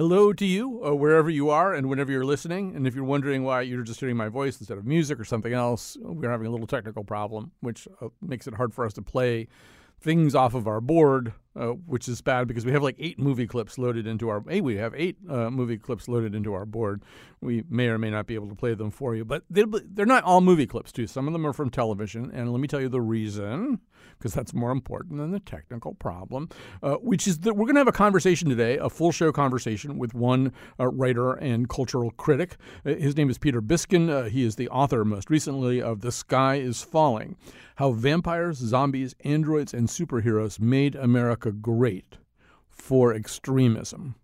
Hello to you, uh, wherever you are and whenever you're listening. And if you're wondering why you're just hearing my voice instead of music or something else, we're having a little technical problem, which uh, makes it hard for us to play things off of our board, uh, which is bad because we have like eight movie clips loaded into our. Hey, we have eight uh, movie clips loaded into our board. We may or may not be able to play them for you, but they're not all movie clips too. Some of them are from television, and let me tell you the reason because that's more important than the technical problem, uh, which is that we're going to have a conversation today, a full show conversation with one uh, writer and cultural critic. Uh, his name is Peter Biskind. He is the author, most recently, of The Sky is Falling How Vampires, Zombies, Androids, and Superheroes Made America A great for Extremism.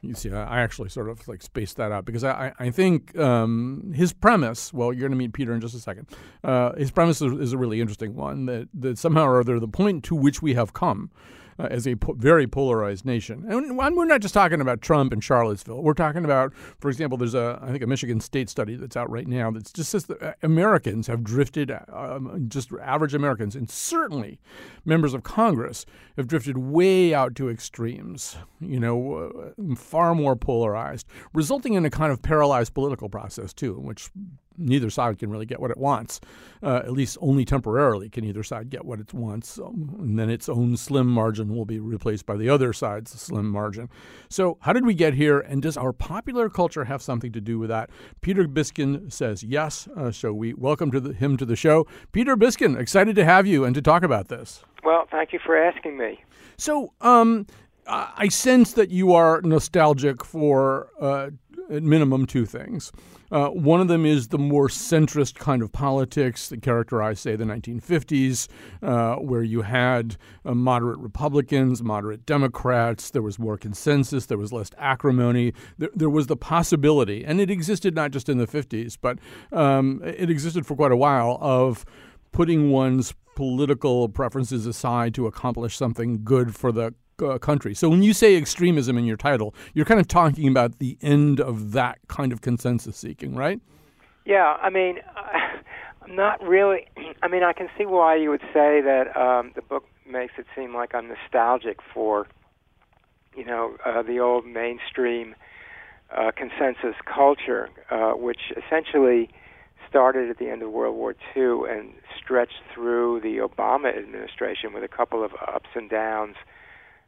You see, I actually sort of like spaced that out because I, I think um, his premise. Well, you're going to meet Peter in just a second. Uh, his premise is, is, a really interesting one that that somehow or other the point to which we have come uh, as a po- very polarized nation. And we're not just talking about Trump and Charlottesville. We're talking about, for example, there's a I think a Michigan State study that's out right now that just says that uh, Americans have drifted, um, just average Americans, and certainly members of Congress have drifted way out to extremes. You know, uh, far more polarized, resulting in a kind of paralyzed political process too, in which neither side can really get what it wants. Uh, at least only temporarily can either side get what it wants, um, and then its own slim margin will be replaced by the other side's slim margin. So, how did we get here, and does our popular culture have something to do with that? Peter Biskind says yes. Uh, so we welcome to the, him to the show. Peter Biskind, excited to have you and to talk about this. Well, thank you for asking me. So, um, I sense that you are nostalgic for, uh, at minimum, two things. Uh, one of them is the more centrist kind of politics that characterized, say, the 1950s, uh, where you had uh, moderate Republicans, moderate Democrats. There was more consensus. There was less acrimony. There, there was the possibility, and it existed not just in the 50s, but um, it existed for quite a while, of putting one's political preferences aside to accomplish something good for the uh, country. So when you say extremism in your title, you're kind of talking about the end of that kind of consensus seeking, right? Yeah, I mean, I'm not really. I mean, I can see why you would say that um, the book makes it seem like I'm nostalgic for, you know, uh, the old mainstream uh, consensus culture, uh, which essentially started at the end of World War II and stretched through the Obama administration with a couple of ups and downs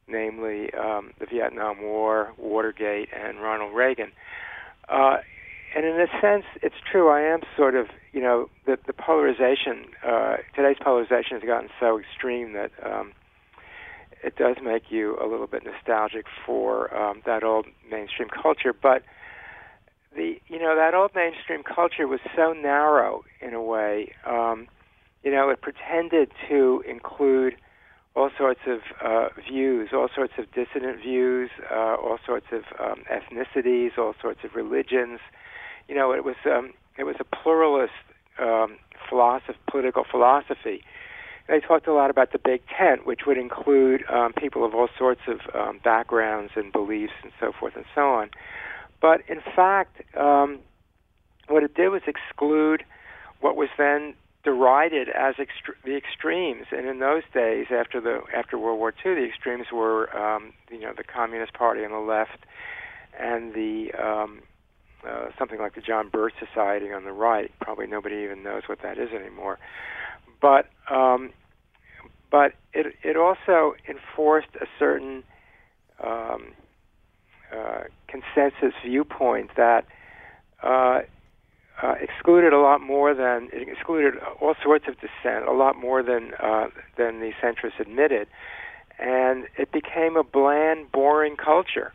namely um, the Vietnam War, Watergate, and Ronald Reagan. Uh, and in a sense, it's true. I am sort of, you know, the, the polarization, uh, today's polarization has gotten so extreme that um, it does make you a little bit nostalgic for um, that old mainstream culture. But the, you know, that old mainstream culture was so narrow in a way. Um, you know, it pretended to include all sorts of uh, views, all sorts of dissident views, uh, all sorts of um, ethnicities, all sorts of religions. You know, it was um, it was a pluralist um, philosophy, political philosophy. They talked a lot about the Big Tent, which would include um, people of all sorts of um, backgrounds and beliefs and so forth and so on. But in fact, um, what it did was exclude what was then derided as extre- the extremes. And in those days, after the after World War II, the extremes were um, you know the Communist Party on the left and the um, uh, something like the John Birch Society on the right. Probably nobody even knows what that is anymore. But um, but it it also enforced a certain um, uh, consensus viewpoint that uh, uh, excluded a lot more than it excluded all sorts of dissent, a lot more than uh, than the centrists admitted, and it became a bland, boring culture.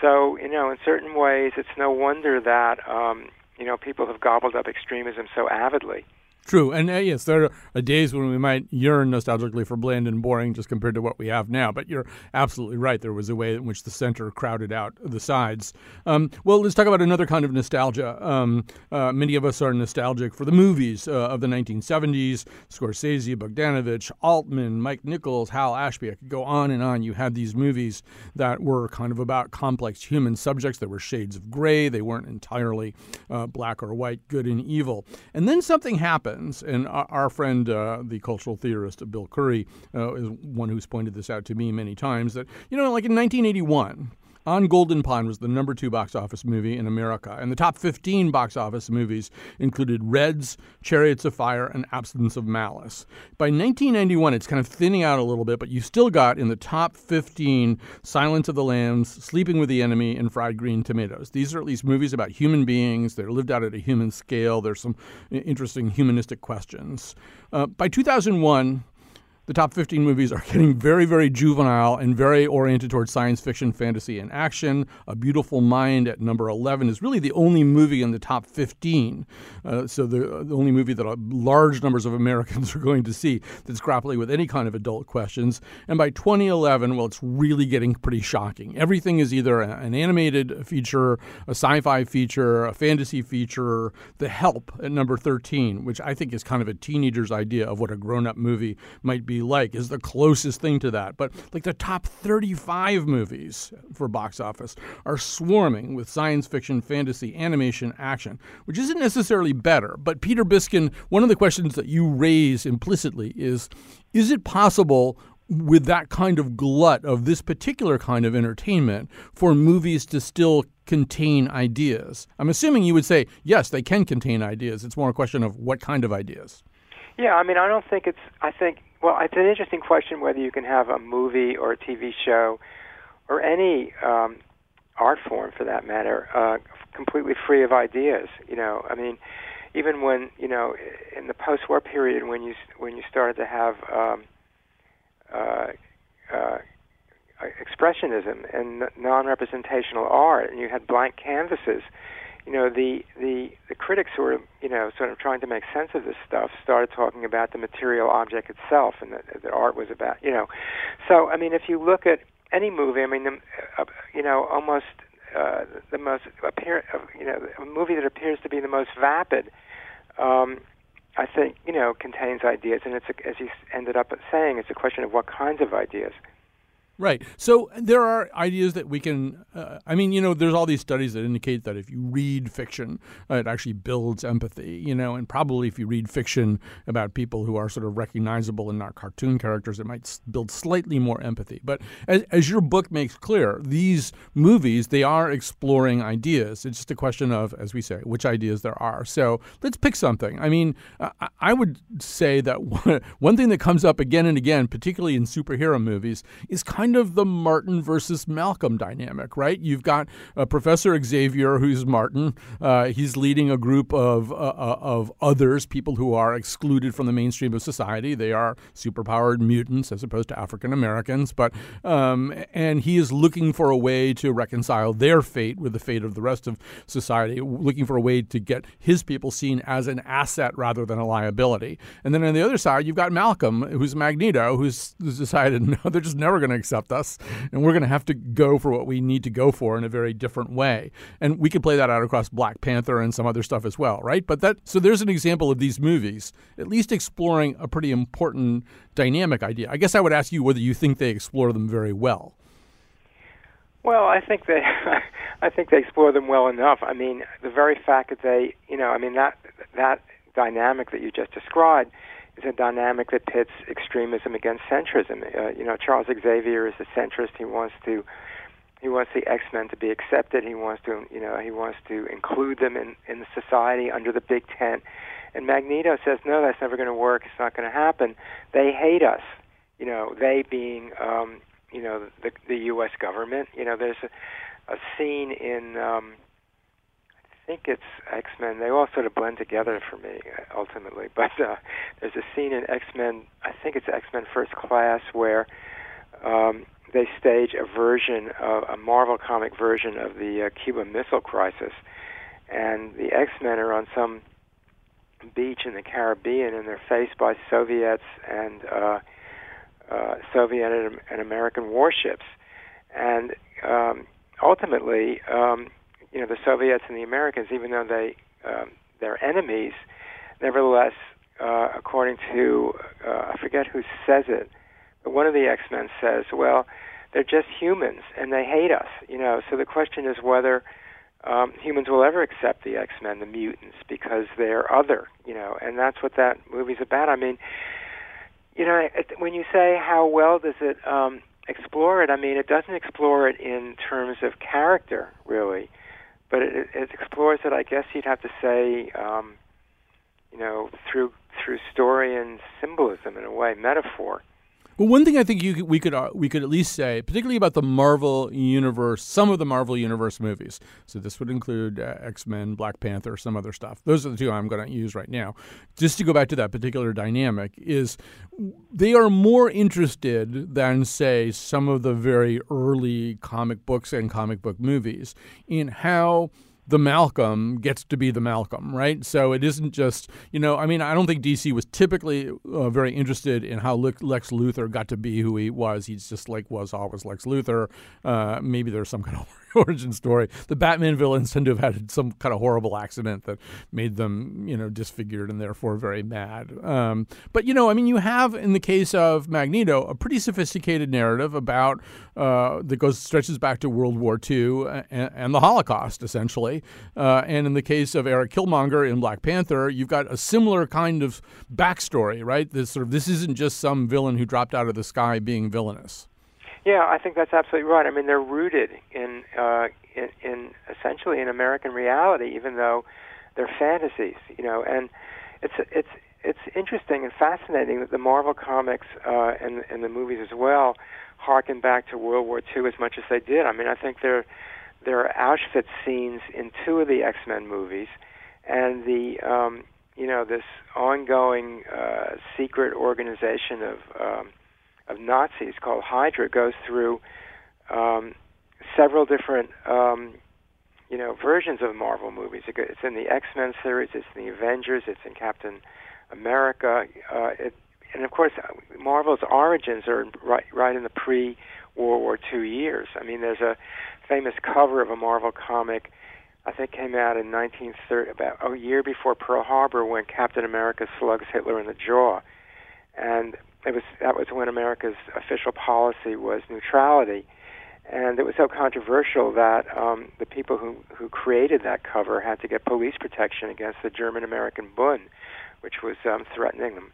So you know, in certain ways, it's no wonder that um, you know people have gobbled up extremism so avidly. True, and uh, yes, there are days when we might yearn nostalgically for bland and boring, just compared to what we have now. But you're absolutely right. There was a way in which the center crowded out the sides. Um, well, let's talk about another kind of nostalgia. Um, uh, many of us are nostalgic for the movies uh, of the 1970s: Scorsese, Bogdanovich, Altman, Mike Nichols, Hal Ashby. I could go on and on. You had these movies that were kind of about complex human subjects. There were shades of gray. They weren't entirely uh, black or white, good and evil. And then something happened happens. And our, our friend, uh, the cultural theorist Bill Curry, uh, is one who's pointed this out to me many times that, you know, like in 1981, on Golden Pond was the number two box office movie in America, and the top 15 box office movies included Reds, Chariots of Fire, and Absence of Malice. By 1991, it's kind of thinning out a little bit, but you still got in the top 15 Silence of the Lambs, Sleeping with the Enemy, and Fried Green Tomatoes. These are at least movies about human beings. They're lived out at a human scale. There's some interesting humanistic questions. Uh, by 2001, the top 15 movies are getting very, very juvenile and very oriented towards science fiction, fantasy, and action. A Beautiful Mind at number 11 is really the only movie in the top 15. Uh, so the, the only movie that large numbers of Americans are going to see that's grappling with any kind of adult questions. And by 2011, well, it's really getting pretty shocking. Everything is either an animated feature, a sci-fi feature, a fantasy feature. The Help at number 13, which I think is kind of a teenager's idea of what a grown-up movie might be like is the closest thing to that. But like the top 35 movies for box office are swarming with science fiction, fantasy, animation, action, which isn't necessarily better. But Peter Biskind, one of the questions that you raise implicitly is is it possible with that kind of glut of this particular kind of entertainment for movies to still contain ideas? I'm assuming you would say, yes, they can contain ideas. It's more a question of what kind of ideas. Yeah, I mean, I don't think it's. I think well, it's an interesting question whether you can have a movie or a TV show or any um, art form, for that matter, uh, completely free of ideas. You know, I mean, even when you know, in the post-war period, when you when you started to have um, uh, uh, expressionism and non-representational art, and you had blank canvases you know the the the critics who were you know sort of trying to make sense of this stuff started talking about the material object itself and that, that art was about you know. So i mean if you look at any movie i mean the, uh, you know almost uh, the most appear uh, you know a movie that appears to be the most vapid um i think you know contains ideas. And it's a, as you ended up saying it's a question of what kinds of ideas Right. So there are ideas that we can. Uh, I mean, you know, there's all these studies that indicate that if you read fiction, uh, it actually builds empathy. You know, and probably if you read fiction about people who are sort of recognizable and not cartoon characters, it might build slightly more empathy. But as, as your book makes clear, these movies they are exploring ideas. It's just a question of, as we say, which ideas there are. So let's pick something. I mean, I, I would say that one, one thing that comes up again and again, particularly in superhero movies, is kind kind of the Martin versus Malcolm dynamic, right? You've got uh, Professor Xavier, who's Martin. Uh, he's leading a group of uh, uh, of others, people who are excluded from the mainstream of society. They are superpowered mutants as opposed to African Americans, but um, and he is looking for a way to reconcile their fate with the fate of the rest of society, looking for a way to get his people seen as an asset rather than a liability. And then on the other side, you've got Malcolm, who's Magneto, who's, who's decided no, they're just never going to accept us, and we're going to have to go for what we need to go for in a very different way. And we could play that out across Black Panther and some other stuff as well, right? But that so there's an example of these movies at least exploring a pretty important dynamic idea. I guess I would ask you whether you think they explore them very well. Well, I think they, I think they explore them well enough. I mean, the very fact that they, you know, I mean that that dynamic that you just described is a dynamic that pits extremism against centrism. Uh, you know, Charles Xavier is a centrist. He wants to he wants the X Men to be accepted. He wants to you know he wants to include them in in society under the big tent. And Magneto says, no, that's never going to work. It's not going to happen. They hate us. You know, they being um, you know the the U.S. government. You know, there's a, a scene in um, think it's X Men. They all sort of blend together for me uh, ultimately. But uh, there's a scene in X Men. I think it's X Men First Class where um, they stage a version of a Marvel comic version of the uh, Cuban Missile Crisis, and the X Men are on some beach in the Caribbean, and they're faced by Soviets and uh, uh, Soviet and American warships, and um, ultimately, um, you know, the Soviets and the Americans, even though they um, they're enemies, nevertheless, uh, according to uh, I forget who says it, but one of the X Men says, "Well, they're just humans and they hate us." You know, so the question is whether um, humans will ever accept the X Men, the mutants, because they're other. You know, and that's what that movie's about. I mean, you know, when you say how well does it um, explore it, I mean, it doesn't explore it in terms of character, really, but it, it explores it. I guess you'd have to say, um, you know, through through story and symbolism in a way, metaphor. Well, one thing I think you, we could uh, we could at least say, particularly about the Marvel universe, some of the Marvel universe movies. So this would include uh, X Men, Black Panther, some other stuff. Those are the two I'm going to use right now. Just to go back to that particular dynamic, is they are more interested than say some of the very early comic books and comic book movies in how the Malcolm gets to be the Malcolm, right? So it isn't just, you know, I mean, I don't think DC was typically uh, very interested in how Lex Luthor got to be who he was. He's just like was always Lex Luthor. Uh, maybe there's some kind of origin story. The Batman villains tend to have had some kind of horrible accident that made them, you know, disfigured and therefore very mad. Um, but you know, I mean, you have in the case of Magneto a pretty sophisticated narrative about uh, that goes stretches back to World War II and, and the Holocaust, essentially. Uh, and in the case of Eric Killmonger in Black Panther, you've got a similar kind of backstory, right? This sort of this isn't just some villain who dropped out of the sky being villainous. Yeah, I think that's absolutely right. I mean, they're rooted in uh, in, in essentially in American reality, even though they're fantasies. You know, and it's it's it's interesting and fascinating that the Marvel comics uh, and and the movies as well harken back to World War II as much as they did. I mean, I think there there are Auschwitz scenes in two of the X Men movies, and the um, you know this ongoing uh, secret organization of um, of Nazis called Hydra goes through um, several different um, you know versions of Marvel movies. It's in the X Men series, it's in the Avengers, it's in Captain America, uh, it, and of course Marvel's origins are right right in the pre World War II years. I mean, there's a famous cover of a Marvel comic. I think came out in 1930, about a year before Pearl Harbor, when Captain America slugs Hitler in the jaw, and it was that was when America's official policy was neutrality, and it was so controversial that um, the people who who created that cover had to get police protection against the German American Bund, which was um, threatening them.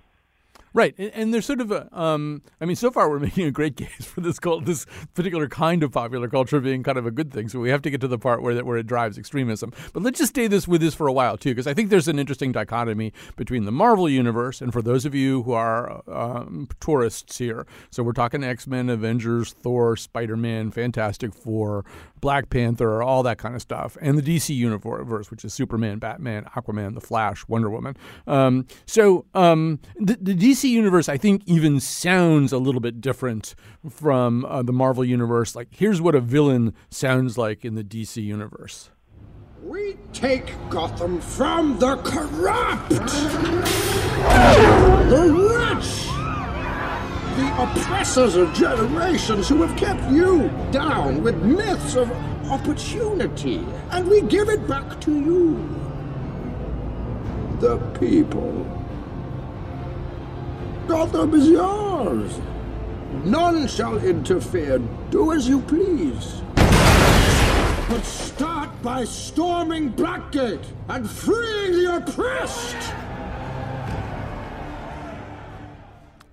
Right, and, there's sort of a, um, I mean, so far we're making a great case for this cult, this particular kind of popular culture being kind of a good thing. So we have to get to the part where that where it drives extremism. But let's just stay this with this for a while too, because I think there's an interesting dichotomy between the Marvel universe and for those of you who are um, tourists here. So we're talking X Men, Avengers, Thor, Spider Man, Fantastic Four, Black Panther, all that kind of stuff, and the DC universe, which is Superman, Batman, Aquaman, The Flash, Wonder Woman. Um, so um, the, the DC universe, I think, even sounds a little bit different from uh, the Marvel universe. Like, here's what a villain sounds like in the DC universe. We take Gotham from the corrupt, the rich, the oppressors of generations who have kept you down with myths of opportunity, and we give it back to you, the people. Gotham is yours. None shall interfere. Do as you please. But start by storming Blackgate and freeing the oppressed!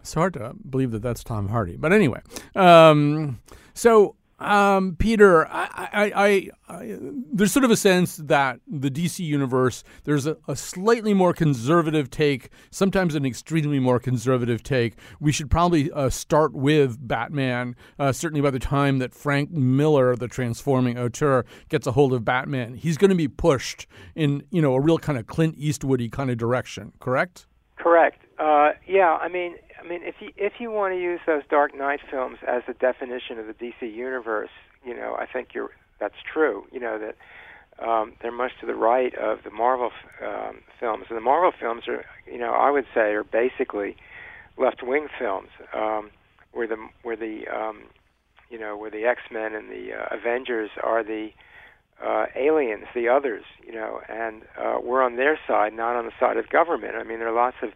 It's hard to believe that that's Tom Hardy. But anyway, um, so um, Peter, I, I, I, there's sort of a sense that the DC universe, there's a, a, slightly more conservative take, sometimes an extremely more conservative take. We should probably uh, start with Batman. Uh, certainly, by the time that Frank Miller, the transforming auteur, gets a hold of Batman, he's going to be pushed in, you know, a real kind of Clint Eastwoody kind of direction. Correct? Correct. Uh, yeah, I mean, I mean, if you if you want to use those Dark Knight films as the definition of the DC universe, you know, I think you're that's true. You know that um, they're much to the right of the Marvel um, films, and the Marvel films are, you know, I would say are basically left-wing films, um, where the where the um, you know where the X-Men and the uh, Avengers are the uh, aliens, the others, you know, and uh, we're on their side, not on the side of government. I mean, there are lots of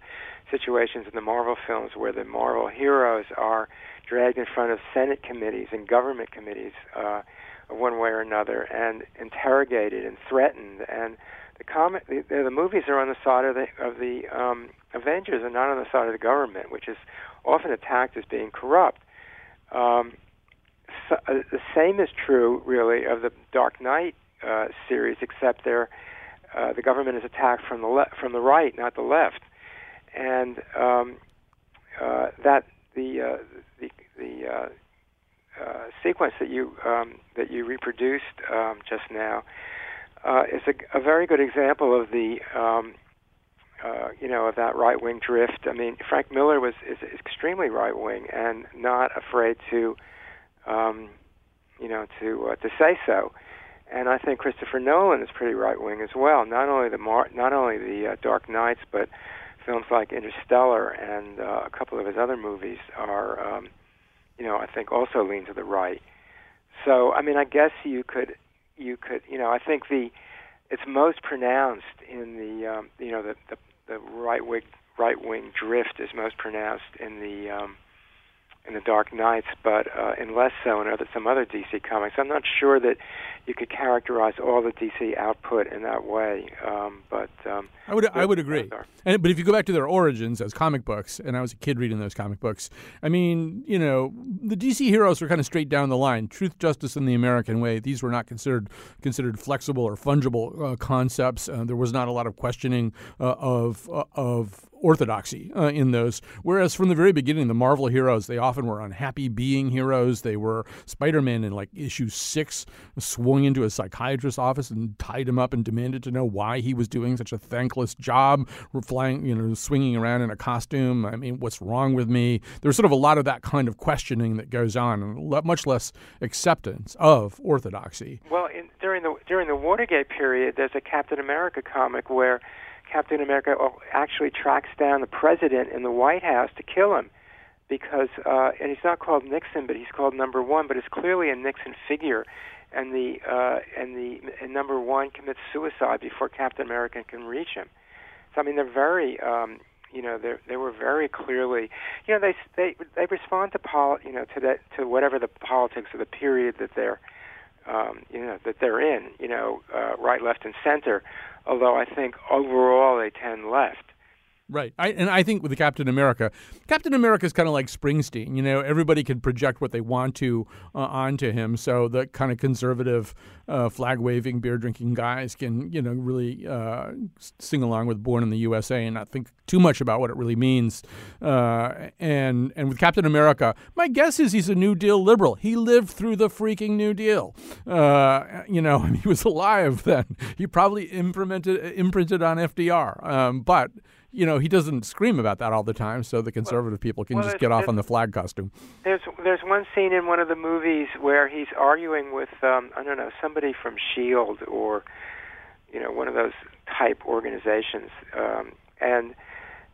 situations in the Marvel films where the Marvel heroes are dragged in front of Senate committees and government committees. Uh, one way or another and interrogated and threatened and the comic the, the movies are on the side of the of the um, Avengers and not on the side of the government, which is often attacked as being corrupt. Um, so, uh, the same is true, really, of the Dark Knight uh, series, except there uh, the government is attacked from the le- from the right, not the left, and um, uh, that the uh, the the uh, uh, sequence that you um, that you reproduced um, just now uh, is a, a, very good example of the um, uh, you know of that right wing drift. I mean, Frank Miller was is extremely right wing and not afraid to um, you know to uh, to say so. And I think Christopher Nolan is pretty right wing as well. Not only the Mar- not only the uh, Dark Knights, but films like Interstellar and uh, a couple of his other movies are um, you know, I think also lean to the right. So, I mean, I guess you could, you could, you know, I think the, it's most pronounced in the, um, you know, the the, the right wing right wing drift is most pronounced in the um, in the Dark Knights, but uh, and less so in other some other DC comics. I'm not sure that you could characterize all the DC output in that way. Um, but um, I would I would agree. And, but if you go back to their origins as comic books, and I was a kid reading those comic books, I mean, you know, the DC heroes were kind of straight down the line. Truth, justice, and the American way. These were not considered considered flexible or fungible uh, concepts. Uh, there was not a lot of questioning uh, of uh, of orthodoxy uh, in those. Whereas from the very beginning, the Marvel heroes, they often were unhappy being heroes. They were Spider Man in like issue six, swung into a psychiatrist's office and tied him up and demanded to know why he was doing such a thankless job, flying, you know, swinging around in a costume. I mean, what's wrong with me? There's sort of a lot of that kind of questioning that goes on, and much less acceptance of orthodoxy. Well, in, during the during the Watergate period, there's a Captain America comic where Captain America actually tracks down the president in the White House to kill him because uh, and he's not called Nixon, but he's called Number One, but it's clearly a Nixon figure, and the uh, and the and Number One commits suicide before Captain America can reach him. So I mean, they're very um, you know they they were very clearly you know they they they respond to pol you know to that to whatever the politics of the period that they're um, you know that they're in you know uh, right left and center although I think overall they tend left. Right. I, and I think with Captain America, Captain America is kind of like Springsteen. You know, everybody can project what they want to uh, onto him. So the kind of conservative, uh, flag waving, beer drinking guys can, you know, really uh, sing along with Born in the USA and not think too much about what it really means. Uh, and and with Captain America, my guess is he's a New Deal liberal. He lived through the freaking New Deal. Uh, you know, he was alive then. He probably imprinted imprinted on FDR. Um, but you know, he doesn't scream about that all the time, so the conservative people can well, just get off on the flag costume. There's there's one scene in one of the movies where he's arguing with um, I don't know somebody from Shield or you know one of those type organizations, um, and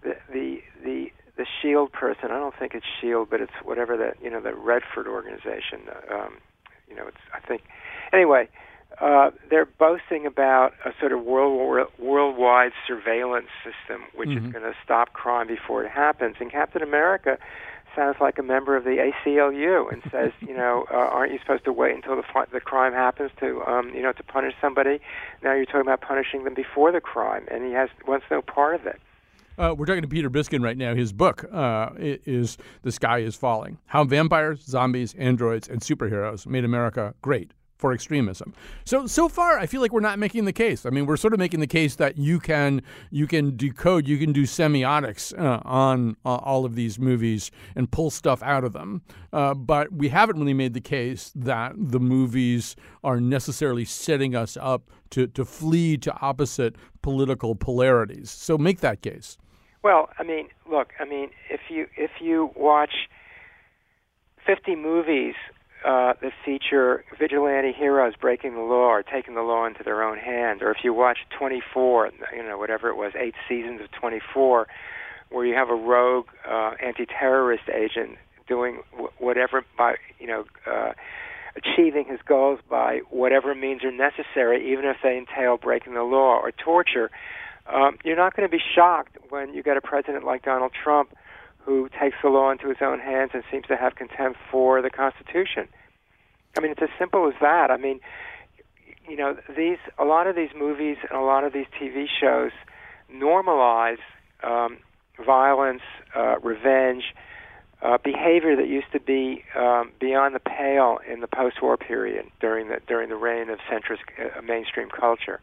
the the the the Shield person I don't think it's Shield, but it's whatever that you know the Redford organization. Um, you know, it's I think anyway uh, they're boasting about a sort of world, worldwide surveillance system which mm-hmm. is going to stop crime before it happens. And Captain America sounds like a member of the ACLU and says, you know, uh, aren't you supposed to wait until the the crime happens to, um, you know, to punish somebody? Now you're talking about punishing them before the crime, and he has wants no part of it. Uh, we're talking to Peter Biskind right now. His book uh, is "The Sky Is Falling: How Vampires, Zombies, Androids, and Superheroes Made America Great." For extremism. So so far, I feel like we're not making the case. I mean, we're sort of making the case that you can you can decode, you can do semiotics uh, on uh, all of these movies and pull stuff out of them. Uh, but we haven't really made the case that the movies are necessarily setting us up to to flee to opposite political polarities. So make that case. Well, I mean, look, I mean, if you if you watch 50 movies uh, that feature vigilante heroes breaking the law or taking the law into their own hands, or if you watch 24, you know whatever it was, eight seasons of 24, where you have a rogue uh, anti-terrorist agent doing w- whatever by you know uh, achieving his goals by whatever means are necessary, even if they entail breaking the law or torture. Um, you're not going to be shocked when you get a president like Donald Trump who takes the law into his own hands and seems to have contempt for the Constitution. I mean, it's as simple as that. I mean, you know, these a lot of these movies and a lot of these TV shows normalize um, violence, uh, revenge, uh, behavior that used to be um, beyond the pale in the post-war period during the during the reign of centrist uh, mainstream culture.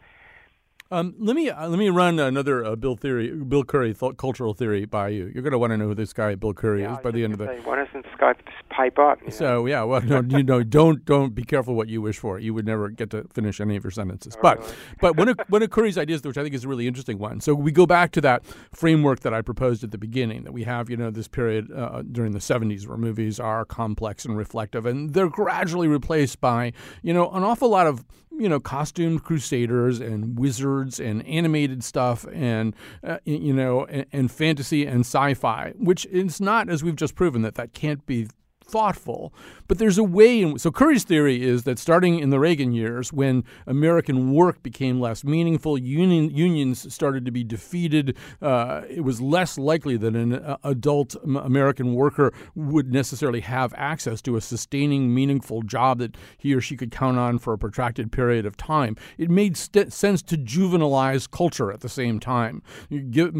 Um, let me uh, let me run another uh, Bill theory, Bill Curry th- cultural theory by you. You're going to want to know who this guy Bill Curry yeah, is by the end of the. Say, why doesn't Scott pipe up? So yeah, well, no, you know, don't don't be careful what you wish for. You would never get to finish any of your sentences. Oh, but really? but one of one of Curry's ideas, which I think is a really interesting one. So we go back to that framework that I proposed at the beginning. That we have, you know, this period uh, during the '70s where movies are complex and reflective, and they're gradually replaced by, you know, an awful lot of you know costumed crusaders and wizards and animated stuff and uh, you know and, and fantasy and sci-fi which is not as we've just proven that that can't be thoughtful. But there's a way in so Curry's theory is that starting in the Reagan years, when American work became less meaningful, union, unions started to be defeated. Uh, it was less likely that an uh, adult American worker would necessarily have access to a sustaining, meaningful job that he or she could count on for a protracted period of time. It made st- sense to juvenilize culture at the same time. You give,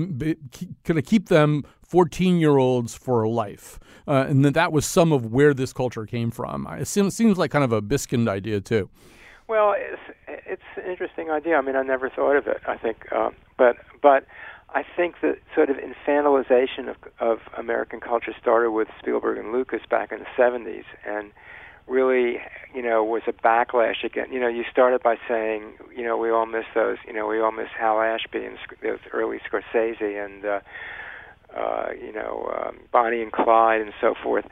kind of keep them 14 year olds for life. Uh, and that that was some of where this culture came from. It seems, seems like kind of a Biskind idea, too. Well, it's, it's an interesting idea. I mean, I never thought of it, I think. Um, but, but I think that sort of infantilization of, of American culture started with Spielberg and Lucas back in the 70s. And really, you know, was a backlash again. You know, you started by saying, you know, we all miss those, you know, we all miss Hal Ashby and those early Scorsese and, uh, uh, you know, um, Bonnie and Clyde and so forth.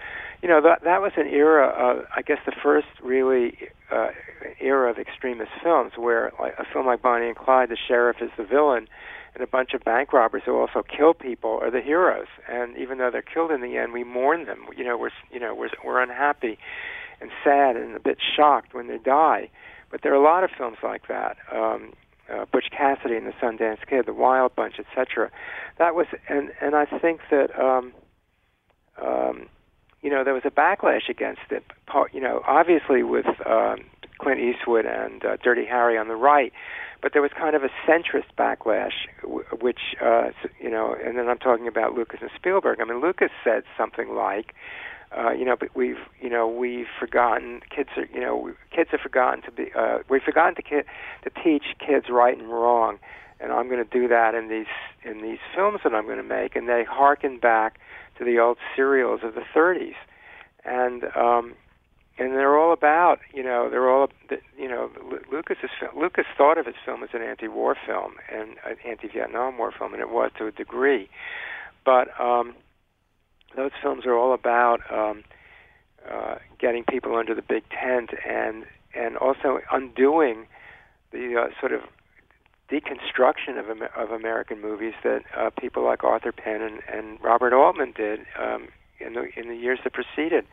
You know, that that was an era of, I guess, the first really uh, era of extremist films, where like a film like Bonnie and Clyde, the sheriff is the villain, and a bunch of bank robbers who also kill people are the heroes. And even though they're killed in the end, we mourn them. You know, we're you know we're we're unhappy and sad and a bit shocked when they die. But there are a lot of films like that. Um, uh, Butch Cassidy and the Sundance Kid, The Wild Bunch, etc. That was, and and I think that, um, um, you know, there was a backlash against it. You know, obviously with um, Clint Eastwood and uh, Dirty Harry on the right, but there was kind of a centrist backlash, which uh, you know, and then I'm talking about Lucas and Spielberg. I mean, Lucas said something like uh, you know, but we've, you know, we've forgotten. Kids are, you know, kids have forgotten to be. Uh, we've forgotten to ki- to teach kids right and wrong, and I'm going to do that in these in these films that I'm going to make. And they harken back to the old serials of the 30s, and um, and they're all about, you know, they're all, you know, Lucas is Lucas thought of his film as an anti-war film and an anti-Vietnam War film, and it was to a degree, but. um those films are all about um, uh, getting people under the big tent and and also undoing the uh, sort of deconstruction of of American movies that uh, people like Arthur Penn and, and Robert Altman did um, in the in the years that preceded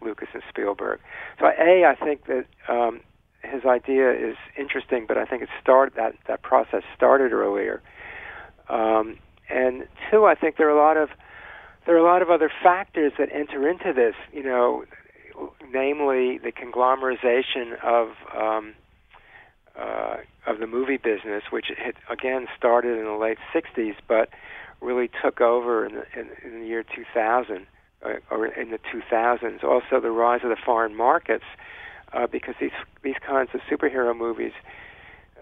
Lucas and Spielberg. So a I think that um, his idea is interesting, but I think it started that that process started earlier. Um, and two, I think there are a lot of there are a lot of other factors that enter into this, you know, namely the conglomerization of um, uh, of the movie business, which had, again started in the late '60s, but really took over in the, in, in the year 2000 uh, or in the 2000s. Also, the rise of the foreign markets, uh, because these these kinds of superhero movies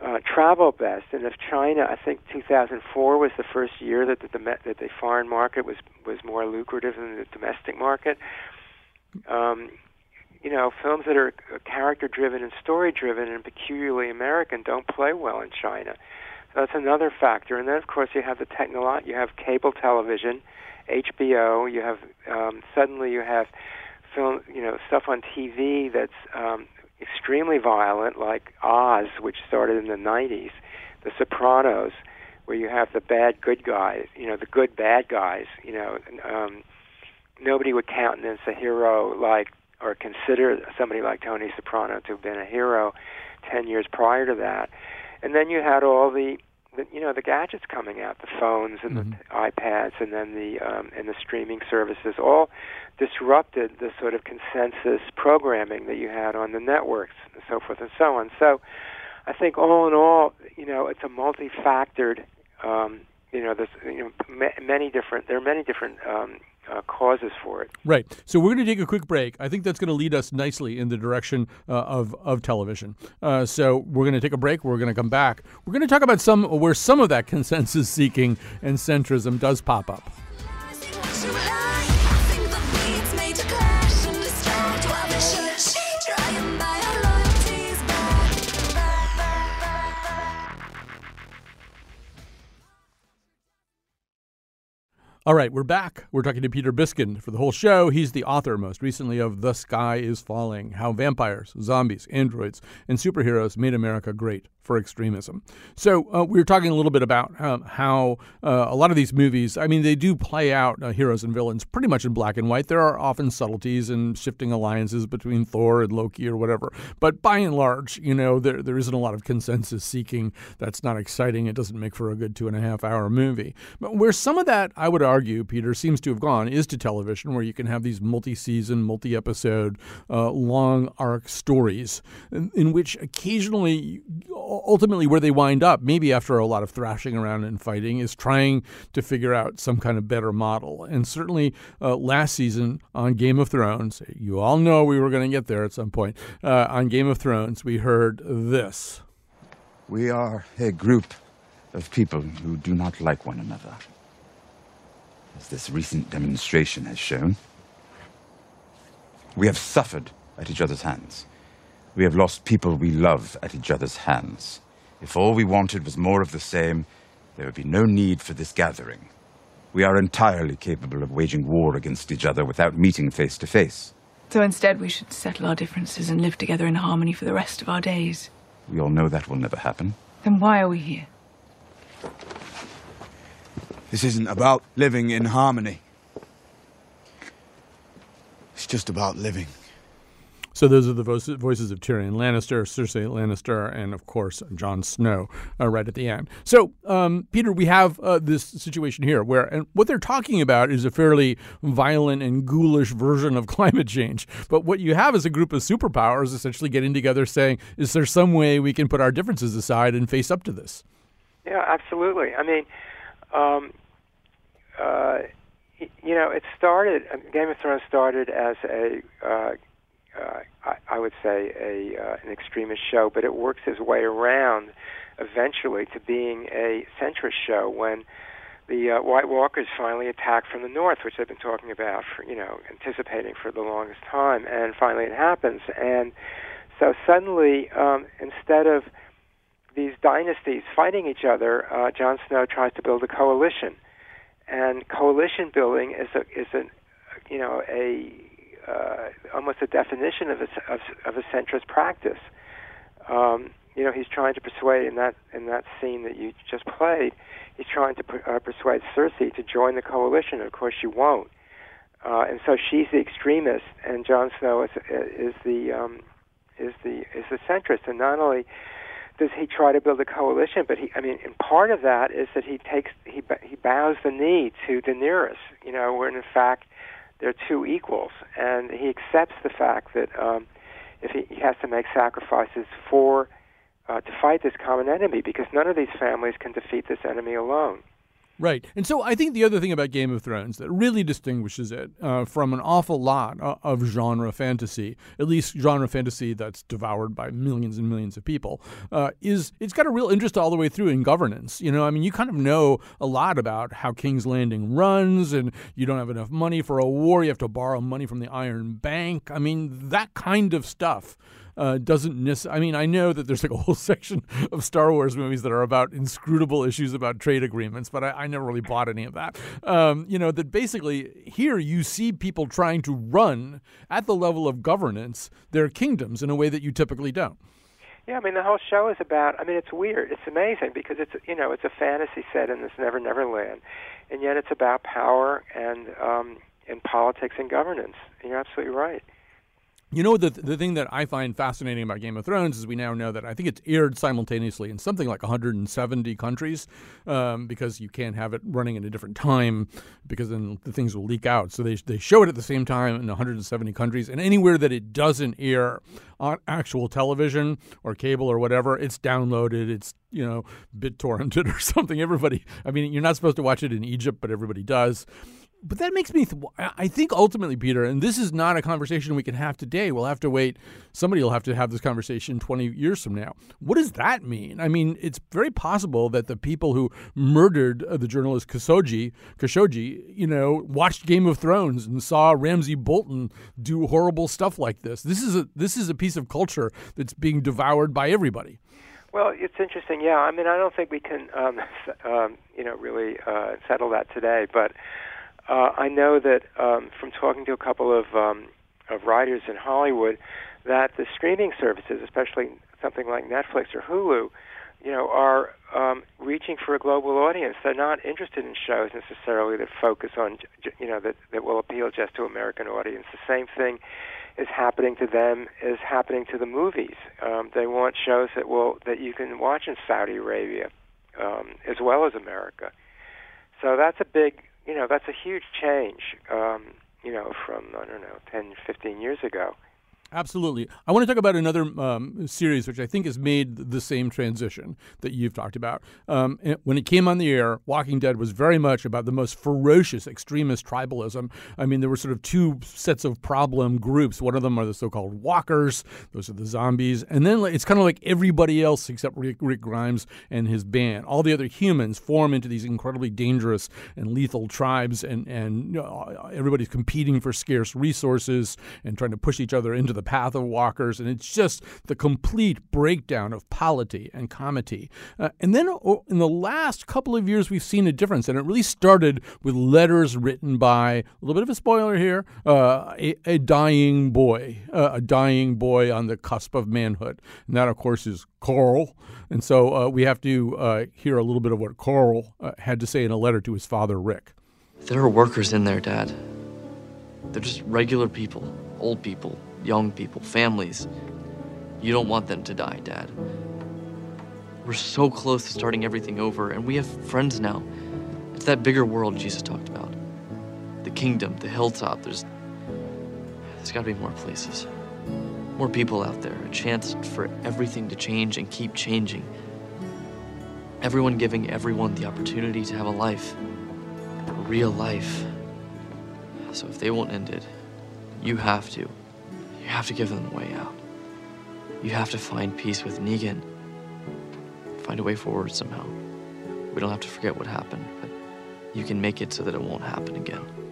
uh, travel best. And if China, I think 2004 was the first year that the that the foreign market was was more lucrative than the domestic market. Um, you know, films that are character driven and story driven and peculiarly American don't play well in China. That's another factor. And then, of course, you have the technolo- you have cable television, HBO. You have um, suddenly you have film, you know, stuff on TV that's um, extremely violent, like Oz, which started in the '90s, The Sopranos, where you have the bad good guys, you know, the good bad guys. You know, um, nobody would countenance a hero like or consider somebody like Tony Soprano to have been a hero ten years prior to that. And then you had all the the, you know the gadgets coming out, the phones and mm-hmm. the iPads, and then the um, and the streaming services, all disrupted the sort of consensus programming that you had on the networks, and so forth and so on. So, I think all in all, you know, it's a multi-factored. Um, you know, there's you know ma- many different. There are many different um, uh, causes for it. Right. So we're going to take a quick break. I think that's going to lead us nicely in the direction uh, of of television. Uh, so we're going to take a break. We're going to come back. We're going to talk about some where some of that consensus seeking and centrism does pop up. All right, we're back. We're talking to Peter Biskind for the whole show. He's the author, most recently, of The Sky is Falling How Vampires, Zombies, Androids, and Superheroes Made America Great for extremism. So uh, we were talking a little bit about um, how uh, a lot of these movies, I mean, they do play out uh, heroes and villains pretty much in black and white. There are often subtleties and shifting alliances between Thor and Loki or whatever. But by and large, you know, there, there isn't a lot of consensus seeking. That's not exciting. It doesn't make for a good two and a half hour movie. But where some of that, I would argue, Peter, seems to have gone is to television, where you can have these multi season, multi episode, uh, long arc stories in, in which occasionally ultimately where they wind up, maybe after a lot of thrashing around and fighting, is trying to figure out some kind of better model. And certainly uh, last season on Game of Thrones, you all know we were going to get there at some point. Uh, on Game of Thrones, we heard this. We are a group of people who do not like one another, as this recent demonstration has shown. We have suffered at each other's hands. We have lost people we love at each other's hands. If all we wanted was more of the same, there would be no need for this gathering. We are entirely capable of waging war against each other without meeting face to face. So instead, we should settle our differences and live together in harmony for the rest of our days. We all know that will never happen. Then why are we here? This isn't about living in harmony. It's just about living. So those are the voices of Tyrion Lannister, Cersei Lannister, and of course Jon Snow uh, right at the end. So um, Peter, we have uh, this situation here where, and what they're talking about is a fairly violent and ghoulish version of climate change. But what you have is a group of superpowers essentially getting together, saying, "Is there some way we can put our differences aside and face up to this?" Yeah, absolutely. I mean. Um, uh, you know, it started. Game of Thrones started as a uh, uh, I, I would say, a uh, an extremist show, but it works its way around eventually to being a centrist show when the uh, White Walkers finally attack from the north, which they've been talking about for you know anticipating for the longest time, and finally it happens. And so suddenly, um, instead of these dynasties fighting each other, uh, Jon Snow tries to build a coalition, and coalition building is a is a you know a uh, almost a definition of a, of, of a centrist practice. Um, you know, he's trying to persuade in that in that scene that you just played. He's trying to uh, persuade Cersei to join the coalition. Of course, she won't, uh, and so she's the extremist, and Jon Snow is is the um, is the is the centrist. And not only does he try to build a coalition, but he, I mean, and part of that is that he takes he he bows the knee to Daenerys. You know, where in fact they're two equals, and he accepts the fact that um, if he, he has to make sacrifices for uh, to fight this common enemy, because none of these families can defeat this enemy alone. Right. And so I think the other thing about Game of Thrones that really distinguishes it uh, from an awful lot uh, of genre fantasy, at least genre fantasy that's devoured by millions and millions of people, uh, is it's got a real interest all the way through in governance. You know, I mean, you kind of know a lot about how King's Landing runs, and you don't have enough money for a war. You have to borrow money from the Iron Bank. I mean, that kind of stuff uh, doesn't necessarily. I mean, I know that there's like a whole section of Star Wars movies that are about inscrutable issues about trade agreements, but I, I never really bought any of that. Um, you know, that basically here you see people trying to run at the level of governance their kingdoms in a way that you typically don't. Yeah, I mean the whole show is about. I mean it's weird. It's amazing because it's you know it's a fantasy set in this Never Never Land, and yet it's about power and um, and politics and governance. And you're absolutely right. You know the the thing that I find fascinating about Game of Thrones is we now know that I think it's aired simultaneously in something like 170 countries um, because you can't have it running at a different time because then the things will leak out. So they they show it at the same time in 170 countries and anywhere that it doesn't air on actual television or cable or whatever, it's downloaded. It's you know BitTorrented or something. Everybody, I mean, you're not supposed to watch it in Egypt, but everybody does but that makes me th- i think ultimately peter and this is not a conversation we can have today. We'll have to wait. Somebody will have to have this conversation 20 years from now. What does that mean? I mean it's very possible that the people who murdered uh, the journalist khashoggi khashoggi you know watched game of thrones and saw Ramsay bolton do horrible stuff like this. This is a this is a piece of culture that's being devoured by everybody. Well, it's interesting. Yeah, I mean, I don't think we can, um, um, you know, really uh, settle that today. But uh, I know that um, from talking to a couple of um, of writers in Hollywood that the streaming services, especially something like Netflix or Hulu, you know, are um, reaching for a global audience. They're not interested in shows necessarily that focus on, you know, that that will appeal just to American audience. The same thing is happening to them is happening to the movies. Um, they want shows that will that you can watch in Saudi Arabia um, as well as America. So that's a big you know that's a huge change. Um, you know, from I don't know, 10, 15 years ago. Absolutely. I want to talk about another um, series which I think has made the same transition that you've talked about. Um, when it came on the air, Walking Dead was very much about the most ferocious extremist tribalism. I mean, there were sort of two sets of problem groups. One of them are the so called walkers, those are the zombies. And then it's kind of like everybody else except Rick, Rick Grimes and his band. All the other humans form into these incredibly dangerous and lethal tribes, and, and you know, everybody's competing for scarce resources and trying to push each other into the path of walkers, and it's just the complete breakdown of polity and comity. Uh, and then oh, in the last couple of years, we've seen a difference, and it really started with letters written by a little bit of a spoiler here uh, a, a, dying boy, uh, a dying boy on the cusp of manhood. And that, of course, is Carl. And so uh, we have to uh, hear a little bit of what Carl uh, had to say in a letter to his father, Rick. There are workers in there, Dad. They're just regular people, old people, young people, families. You don't want them to die, Dad. We're so close to starting everything over, and we have friends now. It's that bigger world Jesus talked about. The kingdom, the hilltop, there's. There's gotta be more places. More people out there, a chance for everything to change and keep changing. Everyone giving everyone the opportunity to have a life. A real life. So if they won't end it, you have to. You have to give them a way out. You have to find peace with Negan. Find a way forward somehow. We don't have to forget what happened, but you can make it so that it won't happen again.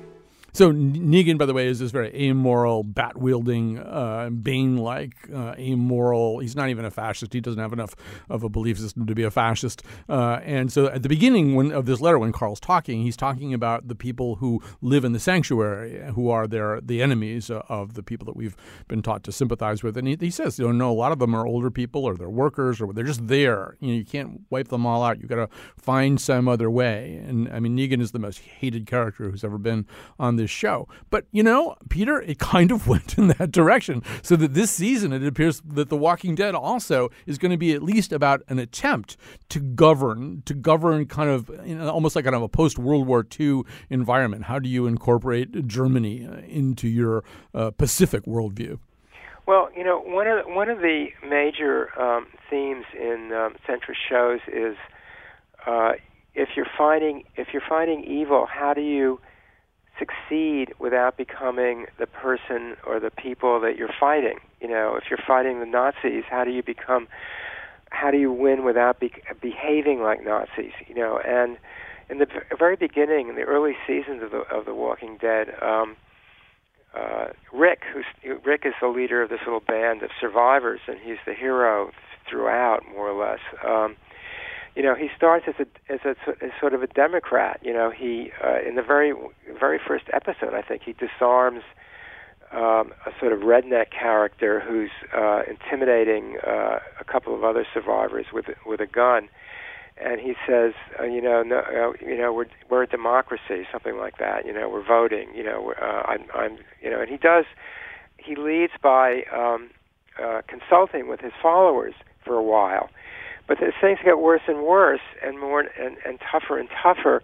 So Negan, by the way, is this very amoral, bat wielding, uh, Bane like, uh, amoral. He's not even a fascist. He doesn't have enough of a belief system to be a fascist. Uh, and so at the beginning when, of this letter, when Carl's talking, he's talking about the people who live in the sanctuary, who are their the enemies of the people that we've been taught to sympathize with. And he, he says, you know, no, a lot of them are older people, or they're workers, or they're just there. You know, you can't wipe them all out. You've got to find some other way. And I mean, Negan is the most hated character who's ever been on this this show. But, you know, Peter, it kind of went in that direction. So that this season, it appears that The Walking Dead also is going to be at least about an attempt to govern, to govern kind of almost like kind of a post World War II environment. How do you incorporate Germany uh, into your uh, Pacific worldview? Well, you know, one of the, one of the major um, themes in um, centrist shows is uh, if you're fighting if you're fighting evil, how do you succeed without becoming the person or the people that you're fighting. You know, if you're fighting the Nazis, how do you become how do you win without be, behaving like Nazis? You know, and in the very beginning, in the early seasons of the of The Walking Dead, um, uh, Rick, who's Rick is the leader of this little band of survivors, and he's the hero throughout, more or less. Um, you know, he starts as a as a as sort of a Democrat. You know, he uh, in the very very first episode, I think he disarms um, a sort of redneck character who's uh, intimidating uh, a couple of other survivors with with a gun, and he says, uh, you know, no, uh, you know, we're we're a democracy, something like that. You know, we're voting. You know, we're, uh, I'm, I'm, you know, and he does. He leads by um, uh, consulting with his followers for a while but as things get worse and worse, and more and, and tougher and tougher,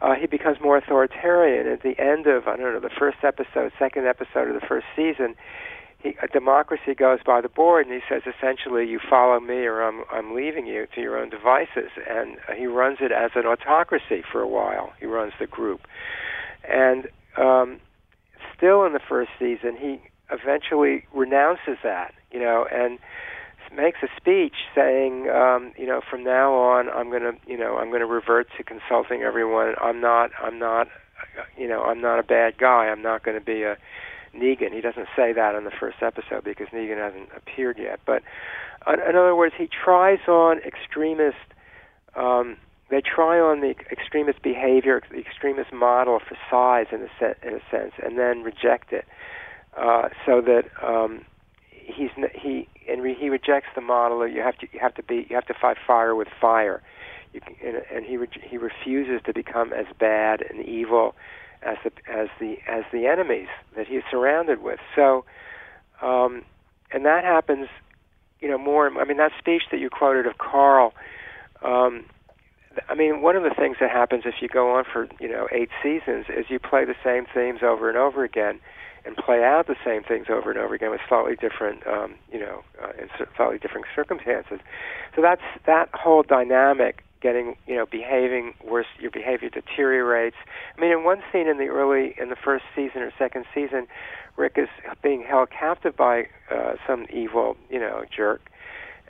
uh, he becomes more authoritarian. At the end of I don't know the first episode, second episode of the first season, he, a democracy goes by the board, and he says essentially, "You follow me, or I'm I'm leaving you to your own devices." And uh, he runs it as an autocracy for a while. He runs the group, and um, still in the first season, he eventually renounces that, you know, and makes a speech saying, um, you know, from now on, I'm going to, you know, I'm going to revert to consulting everyone. I'm not, I'm not, you know, I'm not a bad guy. I'm not going to be a Negan. He doesn't say that in the first episode because Negan hasn't appeared yet. But in, in other words, he tries on extremist. Um, they try on the extremist behavior, the extremist model for size in a, se- in a sense, and then reject it, uh, so that um, he's he and he rejects the model that you have to you have to be you have to fight fire with fire, you, and, and he re, he refuses to become as bad and evil as the as the as the enemies that he's surrounded with. So, um, and that happens, you know, more. I mean, that speech that you quoted of Carl. Um, I mean, one of the things that happens if you go on for you know eight seasons is you play the same themes over and over again and play out the same things over and over again with slightly different, um, you know, uh, in slightly different circumstances. So that's that whole dynamic. Getting, you know, behaving worse, your behavior deteriorates. I mean, in one scene in the early, in the first season or second season, Rick is being held captive by uh, some evil, you know, jerk,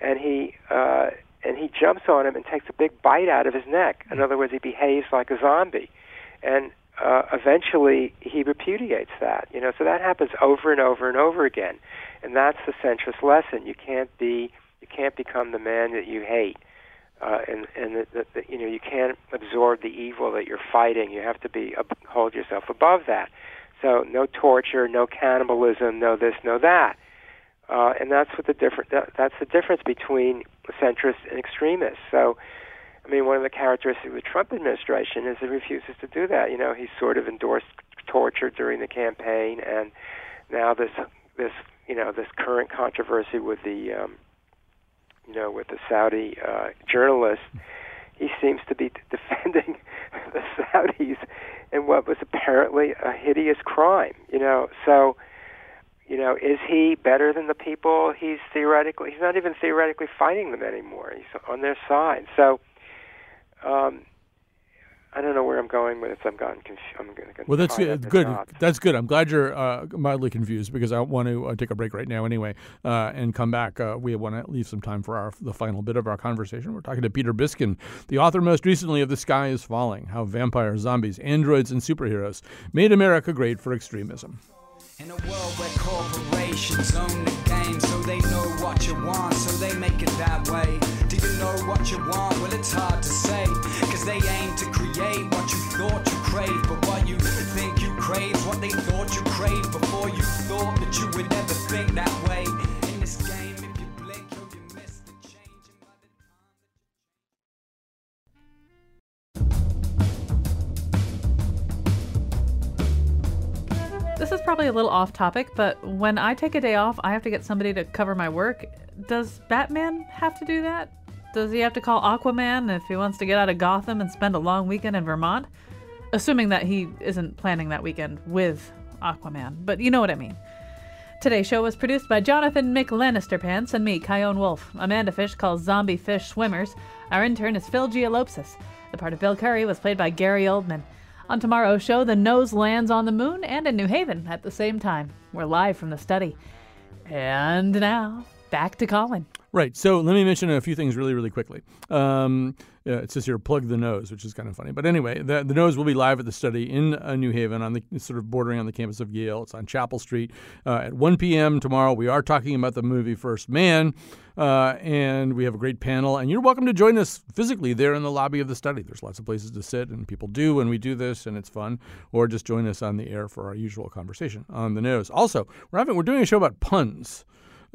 and he uh, and he jumps on him and takes a big bite out of his neck. In other words, he behaves like a zombie, and uh, eventually he repudiates that. You know, so that happens over and over and over again, and that's the centrist lesson. You can't be, you can't become the man that you hate, uh, and and the, the, the, you know you can't absorb the evil that you're fighting. You have to be uh, hold yourself above that. So no torture, no cannibalism, no this, no that. Uh, and that's what the different. That, that's the difference between centrists and extremists. So I mean, one of the characteristics of the Trump administration is he refuses to do that. You know, he sort of endorsed torture during the campaign, and now this this you know this current controversy with the um, you know with the Saudi uh, journalist, he seems to be defending the Saudis in what was apparently a hideous crime. You know, so you know, is he better than the people he's theoretically? He's not even theoretically fighting them anymore. He's on their side. So um, I don't know where I'm going with this. I'm gotten confused. I'm going to well, that's good. good. That's good. I'm glad you're uh, mildly confused because I want to uh, take a break right now anyway uh, and come back. Uh, we want to leave some time for our the final bit of our conversation. We're talking to Peter Biskind, the author most recently of The Sky is Falling How Vampires, Zombies, Androids, and Superheroes Made America Great for Extremism. Corporations own the game, so they know what you want, so they make it that way. Do you know what you want? Well, it's hard to say, cause they aim to create what you thought you craved, but what you think you crave, what they thought you craved before you thought that you would ever think that way. In This is probably a little off topic, but when I take a day off, I have to get somebody to cover my work. Does Batman have to do that? Does he have to call Aquaman if he wants to get out of Gotham and spend a long weekend in Vermont? Assuming that he isn't planning that weekend with Aquaman, but you know what I mean. Today's show was produced by Jonathan McLannisterpants and me, Chion Wolf. Amanda Fish calls zombie fish swimmers. Our intern is Phil Gialopsis. The part of Bill Curry was played by Gary Oldman. On tomorrow's show, the nose lands on the moon and in New Haven at the same time. We're live from the study. And now, back to Colin. Right. So let me mention a few things really, really quickly. Um, uh, it says here, plug the nose, which is kind of funny. But anyway, the, the nose will be live at the study in uh, New Haven on the sort of bordering on the campus of Yale. It's on Chapel Street uh, at 1 p.m. tomorrow. We are talking about the movie First Man, uh, and we have a great panel. And you're welcome to join us physically there in the lobby of the study. There's lots of places to sit, and people do when we do this, and it's fun. Or just join us on the air for our usual conversation on the nose. Also, we're having we're doing a show about puns.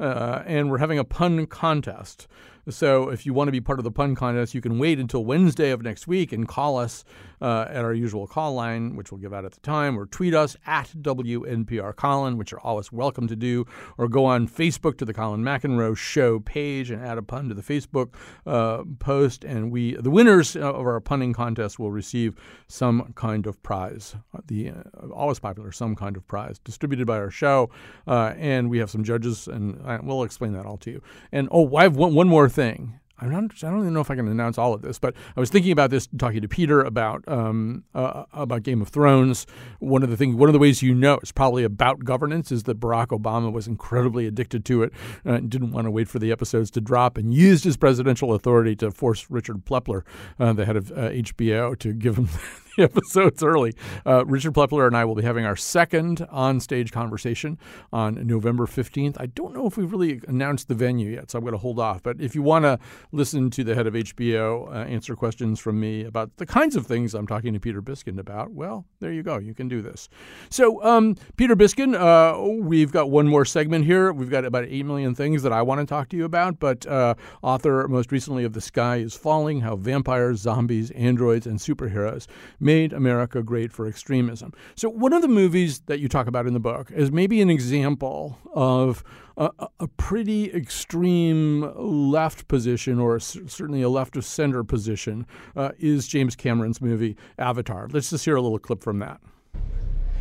Uh, and we're having a pun contest. So if you want to be part of the pun contest, you can wait until Wednesday of next week and call us uh, at our usual call line, which we'll give out at the time, or tweet us at WNPR Colin, which are always welcome to do, or go on Facebook to the Colin McEnroe Show page and add a pun to the Facebook uh, post. And we, the winners of our punning contest, will receive some kind of prize. The uh, always popular, some kind of prize distributed by our show, uh, and we have some judges, and we'll explain that all to you. And oh, I have one, one more thing. I'm not, I don't even know if I can announce all of this, but I was thinking about this talking to Peter about um, uh, about Game of Thrones. One of the things, one of the ways you know it's probably about governance is that Barack Obama was incredibly addicted to it, uh, didn't want to wait for the episodes to drop, and used his presidential authority to force Richard Plepler, uh, the head of HBO, uh, to give him episodes early. Uh, Richard Plepler and I will be having our second on-stage conversation on November 15th. I don't know if we've really announced the venue yet, so I'm going to hold off. But if you want to listen to the head of HBO uh, answer questions from me about the kinds of things I'm talking to Peter Biskind about, well, there you go. You can do this. So, um, Peter Biskind, uh, we've got one more segment here. We've got about 8 million things that I want to talk to you about, but uh, author most recently of The Sky is Falling How Vampires, Zombies, Androids, and Superheroes made America great for extremism. So, one of the movies that you talk about in the book is maybe an example of a, a pretty extreme left position, or certainly a left of center position, uh, is James Cameron's movie Avatar. Let's just hear a little clip from that.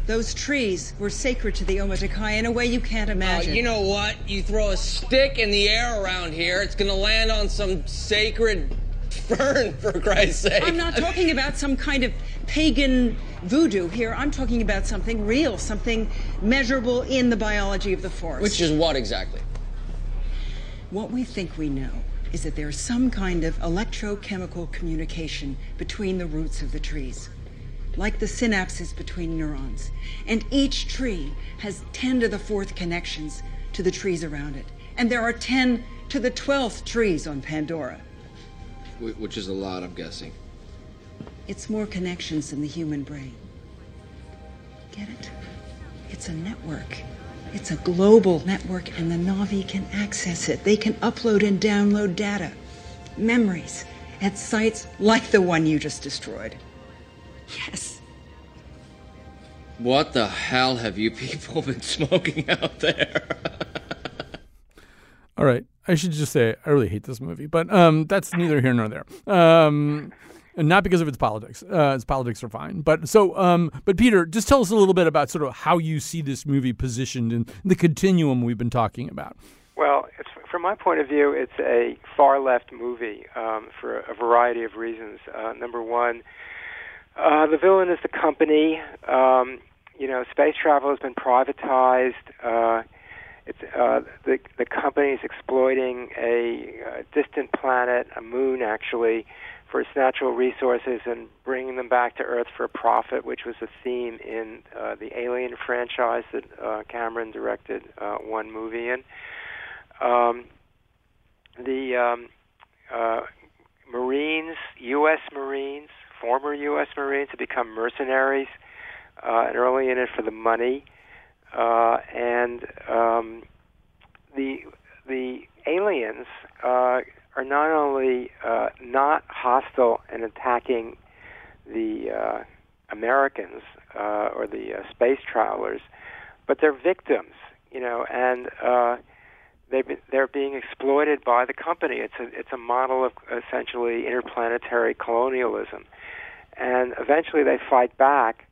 Those trees were sacred to the Omaticaya in a way you can't imagine. Uh, you know what? You throw a stick in the air around here, it's going to land on some sacred fern, for Christ's sake. I'm not talking about some kind of pagan voodoo here. I'm talking about something real, something measurable in the biology of the forest. Which is what exactly? What we think we know is that there's some kind of electrochemical communication between the roots of the trees, like the synapses between neurons. And each tree has 10 to the fourth connections to the trees around it. And there are 10 to the 12th trees on Pandora which is a lot, I'm guessing. It's more connections than the human brain. Get it? It's a network. It's a global network, and the Na'vi can access it. They can upload and download data, memories, at sites like the one you just destroyed. Yes. What the hell have you people been smoking out there? All right. I should just say I really hate this movie, but um, that's neither here nor there. Um, and not because of its politics. Uh, its politics are fine, but so. Um, but Peter, just tell us a little bit about sort of how you see this movie positioned in the continuum we've been talking about. Well, from my point of view, it's a far left movie um, for a variety of reasons. Uh, number one, uh, the villain is the company. Um, you know, space travel has been privatized. Uh, it's uh, the the company's exploiting a, a uh, distant planet, a moon actually, for its natural resources and bringing them back to Earth for profit, which was a theme in uh, the Alien franchise that uh, Cameron directed uh, one movie in. Um, the um, uh, Marines, U.S. Marines, former U.S. Marines, have become mercenaries uh, and only in it for the money uh, and um, the the aliens uh, are not only uh, not hostile and attacking the uh, Americans uh, or the uh, space travelers, but they're victims, you know, and uh, they they're being exploited by the company. It's a it's a model of essentially interplanetary colonialism, and eventually they fight back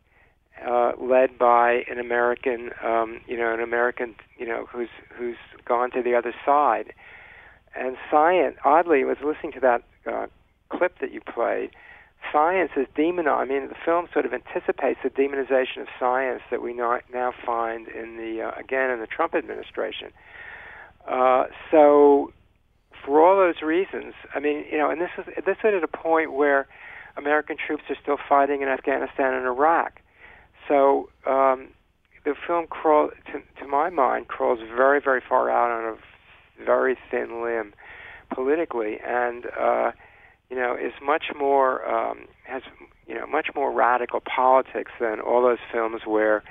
uh, led by an American, um, you know, an American, you know, who's who's gone to the other side. And science, oddly, was listening to that uh, clip that you played. Science is demonized. I mean, the film sort of anticipates the demonization of science that we now, now find in the uh, again in the Trump administration. Uh, so, for all those reasons, I mean, you know, and this is this is at a point where American troops are still fighting in Afghanistan and Iraq. So um, the film crawl, to, to my mind, crawls very, very far out on a very thin limb politically, and uh, you know, is much more um, has you know much more radical politics than all those films where,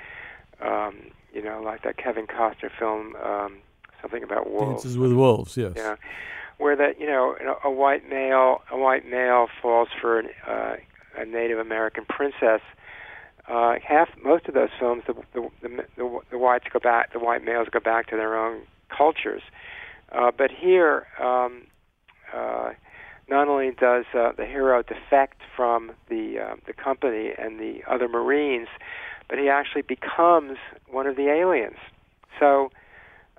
um, you know, like that Kevin Costner film, um, something about wolves. Dances with Wolves, yes. Yeah, where that you know a, a white male a white male falls for an, uh, a Native American princess. Uh, half most of those films, the, the the the the whites go back, the white males go back to their own cultures. Uh, but here, um, uh, not only does uh, the hero defect from the uh, the company and the other Marines, but he actually becomes one of the aliens. So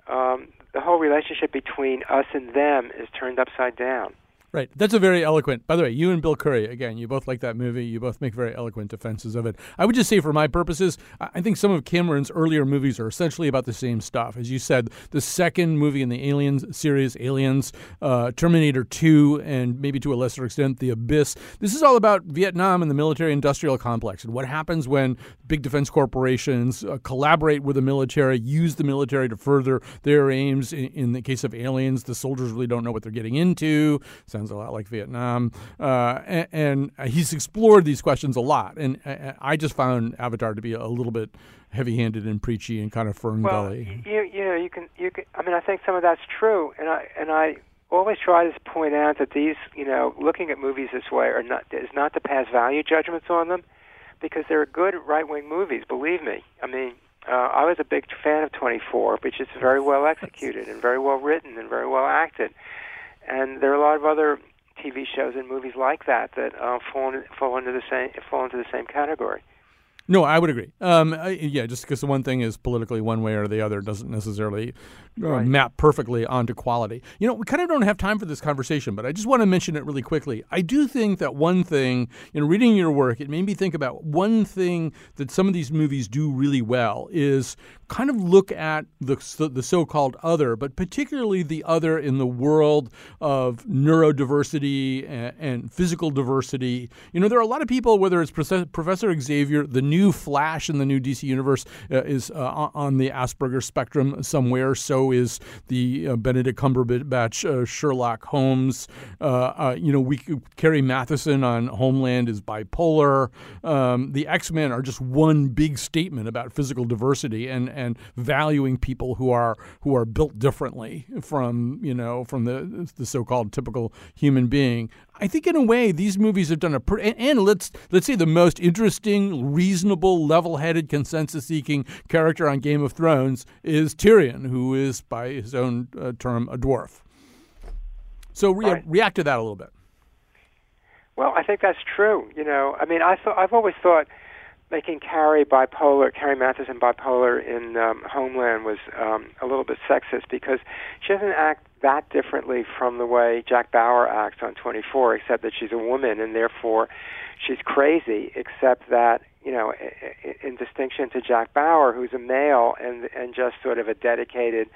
um, the whole relationship between us and them is turned upside down. Right. That's a very eloquent. By the way, you and Bill Curry, again, you both like that movie. You both make very eloquent defenses of it. I would just say, for my purposes, I think some of Cameron's earlier movies are essentially about the same stuff. As you said, the second movie in the Aliens series, Aliens, uh, Terminator 2, and maybe to a lesser extent, The Abyss. This is all about Vietnam and the military industrial complex and what happens when big defense corporations uh, collaborate with the military, use the military to further their aims. In, in, the case of Aliens, the soldiers really don't know what they're getting into. Sounds a lot like Vietnam. Uh, and, and, he's explored these questions a lot. And I just found Avatar to be a little bit heavy-handed and preachy and kind of fern well. You, you know, you can, you can. I mean, I think some of that's true, and I and I always try to point out that these, you know, looking at movies this way are not is not to pass value judgments on them, because they're good right-wing movies. Believe me. I mean, uh, I was a big fan of 24, which is very well executed and very well written and very well acted. And there are a lot of other TV shows and movies like that that uh, fall, in, fall into the same fall into the same category. No, I would agree. Um, I, yeah, just because the one thing is politically one way or the other doesn't necessarily uh, right. map perfectly onto quality. You know, we kind of don't have time for this conversation, but I just want to mention it really quickly. I do think that one thing, you know, reading your work, it made me think about one thing that some of these movies do really well is kind of look at the, the so-called other, but particularly the other in the world of neurodiversity and, and physical diversity. You know, there are a lot of people, whether it's Professor Xavier, the new Flash in the new DC universe uh, is uh, on the Asperger spectrum somewhere. So is the uh, Benedict Cumberbatch uh, Sherlock Holmes. Uh, uh, you know, we Carrie Mathison on Homeland is bipolar. Um, the X Men are just one big statement about physical diversity and and valuing people who are who are built differently from you know from the the so-called typical human being. I think in a way these movies have done a pre- and, and let's let's say the most interesting, reasonable, level-headed, consensus-seeking character on Game of Thrones is Tyrion, who is by his own uh, term a dwarf. So re- right. react to that a little bit. Well, I think that's true. You know, I mean, I thought I've always thought making Carrie bipolar, Carrie Mathison bipolar in um, Homeland was um, a little bit sexist because she doesn't act that differently from the way Jack Bauer acts on 24, except that she's a woman and therefore she's crazy. Except that you know, in distinction to Jack Bauer, who's a male and and just sort of a dedicated,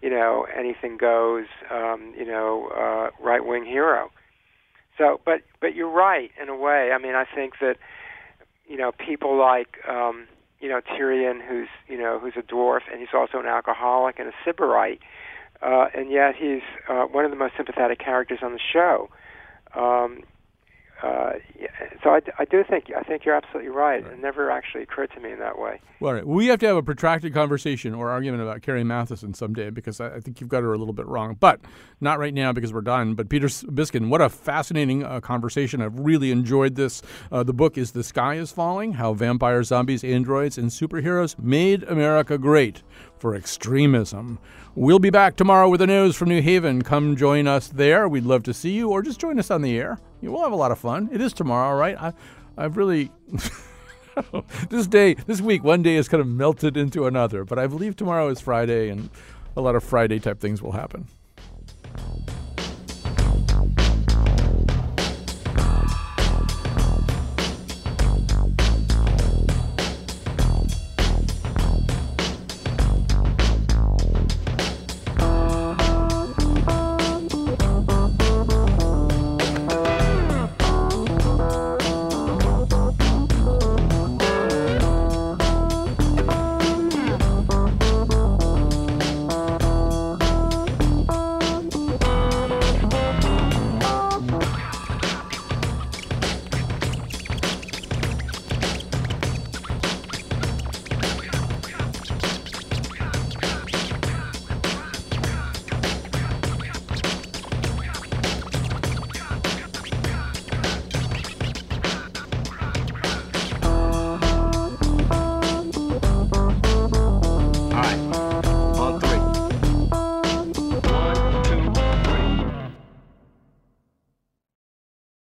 you know, anything goes, um, you know, uh, right wing hero. So, but but you're right in a way. I mean, I think that you know, people like um, you know Tyrion, who's you know who's a dwarf, and he's also an alcoholic and a sybarite, uh, and yet he's uh, one of the most sympathetic characters on the show. Um, uh, so I, I do think I think you're absolutely right. right. It never actually occurred to me in that way. Well, right. we have to have a protracted conversation or argument about Carrie Mathison someday because I, I, think you've got her a little bit wrong, but not right now because we're done. But Peter Biskind, what a fascinating uh, conversation! I've really enjoyed this. Uh, the book is "The Sky Is Falling: How Vampires, Zombies, Androids, and Superheroes Made America Great for Extremism." We'll be back tomorrow with the news from New Haven. Come join us there. We'd love to see you, or just join us on the air. We'll have a lot of fun. It is tomorrow, right? I, I've really. this day, this week, one day has kind of melted into another, but I believe tomorrow is Friday, and a lot of Friday type things will happen.